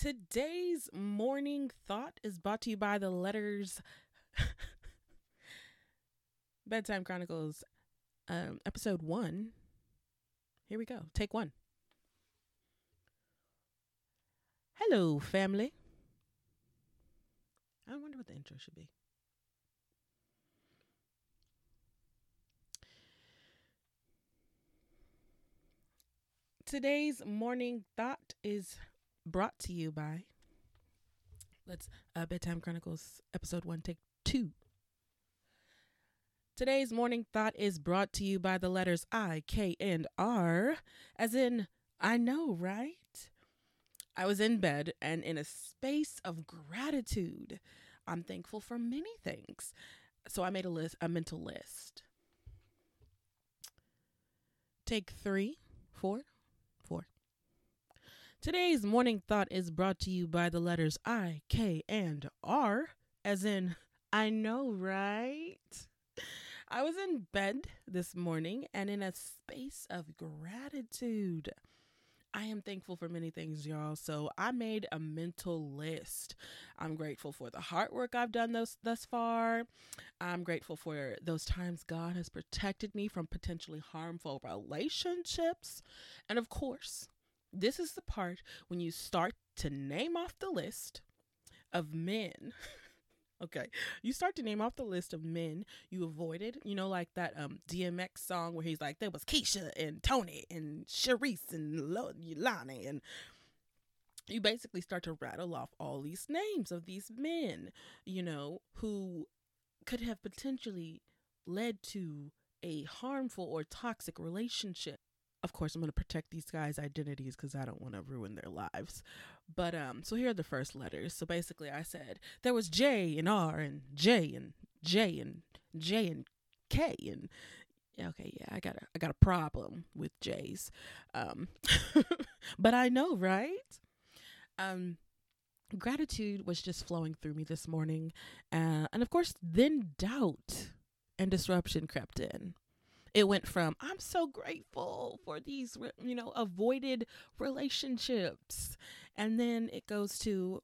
Today's morning thought is brought to you by the letters Bedtime Chronicles, um, episode one. Here we go. Take one. Hello, family. I wonder what the intro should be. Today's morning thought is brought to you by let's uh, bedtime chronicles episode one take two. Today's morning thought is brought to you by the letters i k and r as in i know right? I was in bed and in a space of gratitude. I'm thankful for many things. So i made a list a mental list. Take three four Today's morning thought is brought to you by the letters I, K, and R, as in, I know, right? I was in bed this morning and in a space of gratitude. I am thankful for many things, y'all. So I made a mental list. I'm grateful for the hard work I've done those thus far. I'm grateful for those times God has protected me from potentially harmful relationships. And of course, this is the part when you start to name off the list of men. okay. You start to name off the list of men you avoided. You know, like that um DMX song where he's like, there was Keisha and Tony and Sharice and Lonnie and you basically start to rattle off all these names of these men, you know, who could have potentially led to a harmful or toxic relationship of course i'm going to protect these guys identities because i don't want to ruin their lives. But um so here are the first letters. So basically i said there was j and r and j and j and j and k and okay yeah i got a i got a problem with j's um but i know right? Um gratitude was just flowing through me this morning uh, and of course then doubt and disruption crept in it went from I'm so grateful for these, you know, avoided relationships. And then it goes to,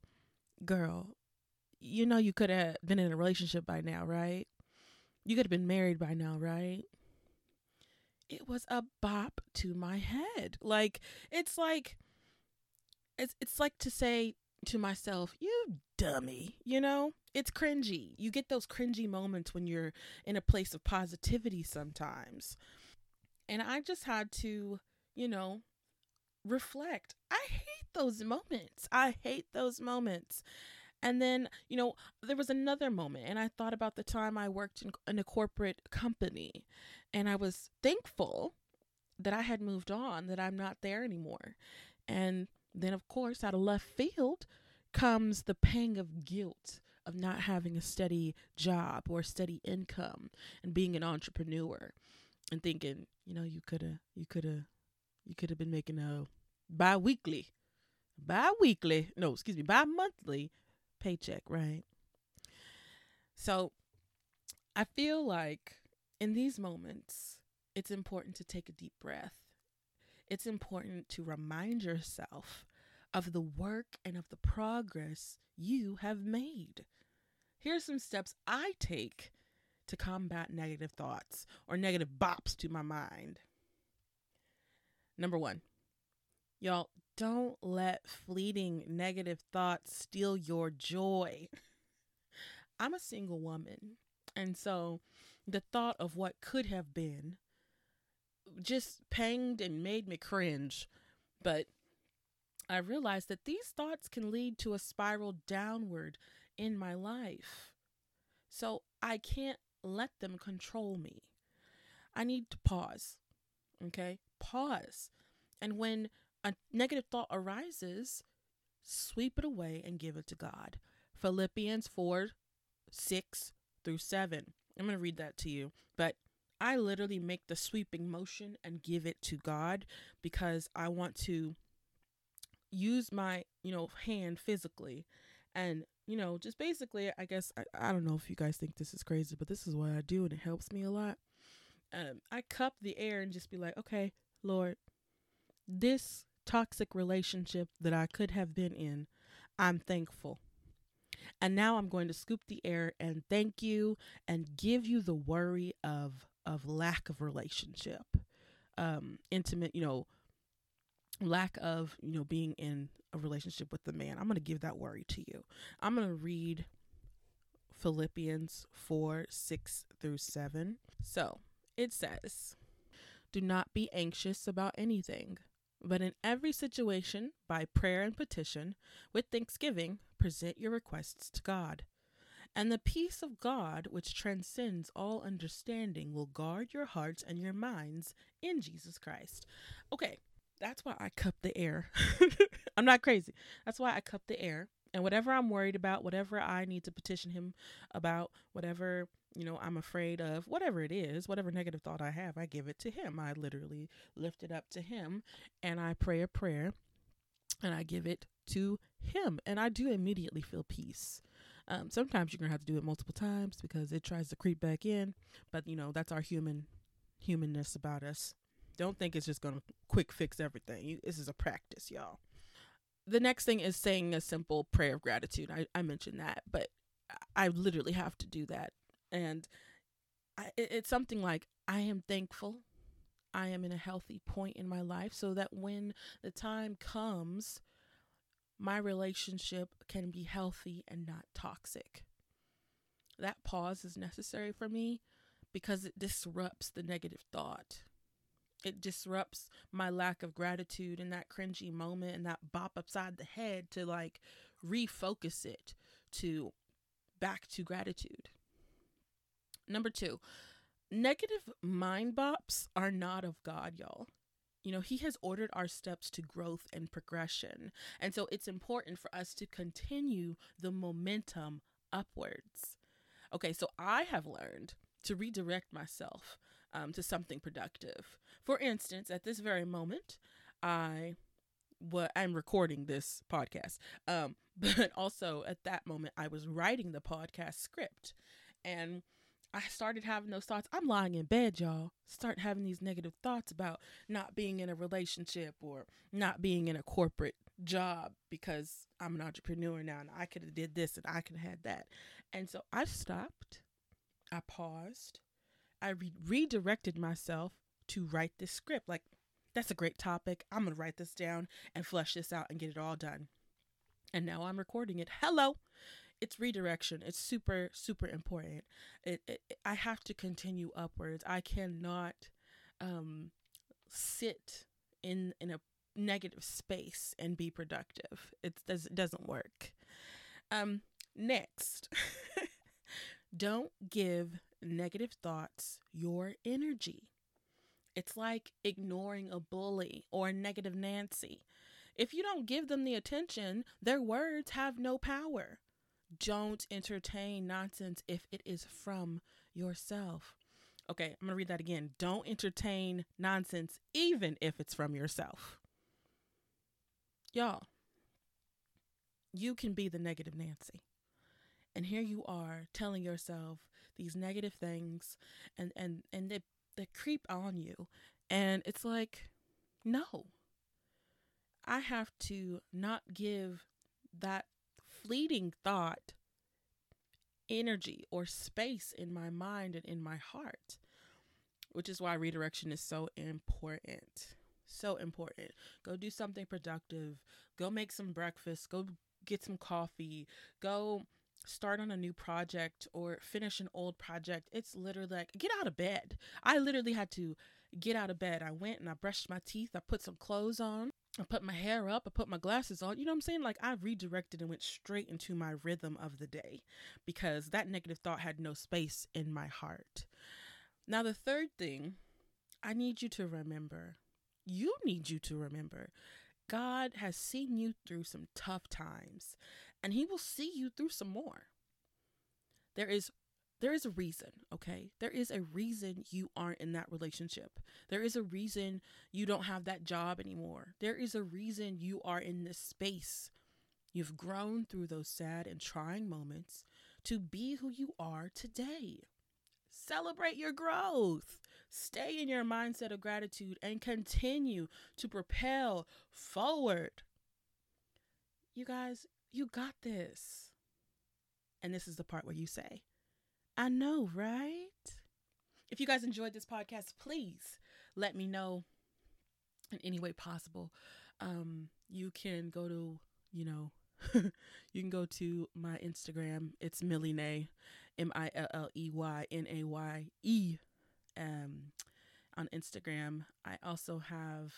girl, you know, you could have been in a relationship by now, right? You could have been married by now, right? It was a bop to my head. Like, it's like, it's, it's like to say to myself, you dummy, you know? It's cringy. You get those cringy moments when you're in a place of positivity sometimes. And I just had to, you know, reflect. I hate those moments. I hate those moments. And then, you know, there was another moment, and I thought about the time I worked in, in a corporate company, and I was thankful that I had moved on, that I'm not there anymore. And then, of course, out of left field, comes the pang of guilt of not having a steady job or steady income and being an entrepreneur and thinking, you know, you could have, you could have, you could have been making a bi-weekly, bi-weekly, no, excuse me, bi-monthly paycheck, right? So I feel like in these moments, it's important to take a deep breath. It's important to remind yourself of the work and of the progress you have made. Here are some steps I take to combat negative thoughts or negative bops to my mind. Number one, y'all, don't let fleeting negative thoughts steal your joy. I'm a single woman, and so the thought of what could have been just panged and made me cringe. But I realized that these thoughts can lead to a spiral downward in my life. So I can't let them control me. I need to pause. Okay? Pause. And when a negative thought arises, sweep it away and give it to God. Philippians 4 6 through 7. I'm going to read that to you. But I literally make the sweeping motion and give it to God because I want to use my you know hand physically and you know just basically i guess I, I don't know if you guys think this is crazy but this is what i do and it helps me a lot um, i cup the air and just be like okay lord this toxic relationship that i could have been in I'm thankful. And now I'm going to scoop the air and thank you and give you the worry of of lack of relationship, um, intimate, you know, lack of you know being in a relationship with the man. I'm going to give that worry to you. I'm going to read Philippians 4 6 through 7. So it says, Do not be anxious about anything, but in every situation, by prayer and petition, with thanksgiving, present your requests to God. And the peace of God, which transcends all understanding, will guard your hearts and your minds in Jesus Christ. Okay, that's why I cup the air. I'm not crazy. That's why I cup the air and whatever I'm worried about, whatever I need to petition him about, whatever, you know, I'm afraid of, whatever it is, whatever negative thought I have, I give it to him. I literally lift it up to him and I pray a prayer and I give it to him. And I do immediately feel peace. Um, sometimes you're gonna have to do it multiple times because it tries to creep back in, but you know that's our human humanness about us. Don't think it's just gonna quick fix everything. You, this is a practice, y'all the next thing is saying a simple prayer of gratitude. I, I mentioned that, but I literally have to do that. And I, it's something like, I am thankful. I am in a healthy point in my life so that when the time comes, my relationship can be healthy and not toxic. That pause is necessary for me because it disrupts the negative thought it disrupts my lack of gratitude and that cringy moment and that bop upside the head to like refocus it to back to gratitude. Number two, negative mind bops are not of God, y'all. You know, He has ordered our steps to growth and progression. And so it's important for us to continue the momentum upwards. Okay, so I have learned to redirect myself um, to something productive. For instance, at this very moment, I what I'm recording this podcast. Um, but also at that moment, I was writing the podcast script, and I started having those thoughts. I'm lying in bed, y'all. Start having these negative thoughts about not being in a relationship or not being in a corporate job because I'm an entrepreneur now and I could have did this and I could have had that. And so I stopped. I paused. I re- redirected myself to write this script. Like, that's a great topic. I'm going to write this down and flesh this out and get it all done. And now I'm recording it. Hello. It's redirection. It's super, super important. It, it, I have to continue upwards. I cannot um, sit in in a negative space and be productive. It does it doesn't work. Um, next, don't give negative thoughts your energy. It's like ignoring a bully or a negative Nancy. If you don't give them the attention, their words have no power. Don't entertain nonsense if it is from yourself. Okay, I'm going to read that again. Don't entertain nonsense even if it's from yourself. Y'all, you can be the negative Nancy. And here you are telling yourself these negative things and and and they they creep on you and it's like no i have to not give that fleeting thought energy or space in my mind and in my heart which is why redirection is so important so important. Go do something productive. Go make some breakfast. Go get some coffee. Go start on a new project or finish an old project, it's literally like get out of bed. I literally had to get out of bed. I went and I brushed my teeth, I put some clothes on, I put my hair up, I put my glasses on. You know what I'm saying? Like I redirected and went straight into my rhythm of the day because that negative thought had no space in my heart. Now, the third thing I need you to remember, you need you to remember God has seen you through some tough times and he will see you through some more. There is there is a reason, okay? There is a reason you aren't in that relationship. There is a reason you don't have that job anymore. There is a reason you are in this space. You've grown through those sad and trying moments to be who you are today. Celebrate your growth. Stay in your mindset of gratitude and continue to propel forward. You guys, You got this. And this is the part where you say, I know, right? If you guys enjoyed this podcast, please let me know in any way possible. Um, you can go to, you know, you can go to my Instagram. It's Millie M I L L E Y N A Y E, um, on Instagram. I also have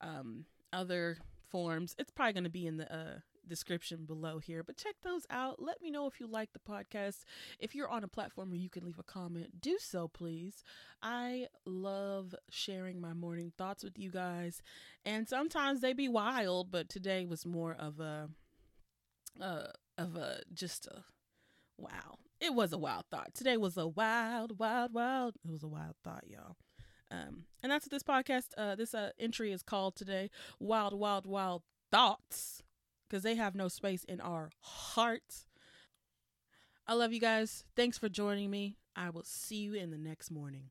um, other forms. It's probably going to be in the uh, description below here, but check those out. Let me know if you like the podcast. If you're on a platform where you can leave a comment, do so, please. I love sharing my morning thoughts with you guys, and sometimes they be wild, but today was more of a, uh, of a just a wow. It was a wild thought. Today was a wild, wild, wild. It was a wild thought, y'all. Um, and that's what this podcast, uh, this uh, entry is called today Wild, Wild, Wild Thoughts, because they have no space in our hearts. I love you guys. Thanks for joining me. I will see you in the next morning.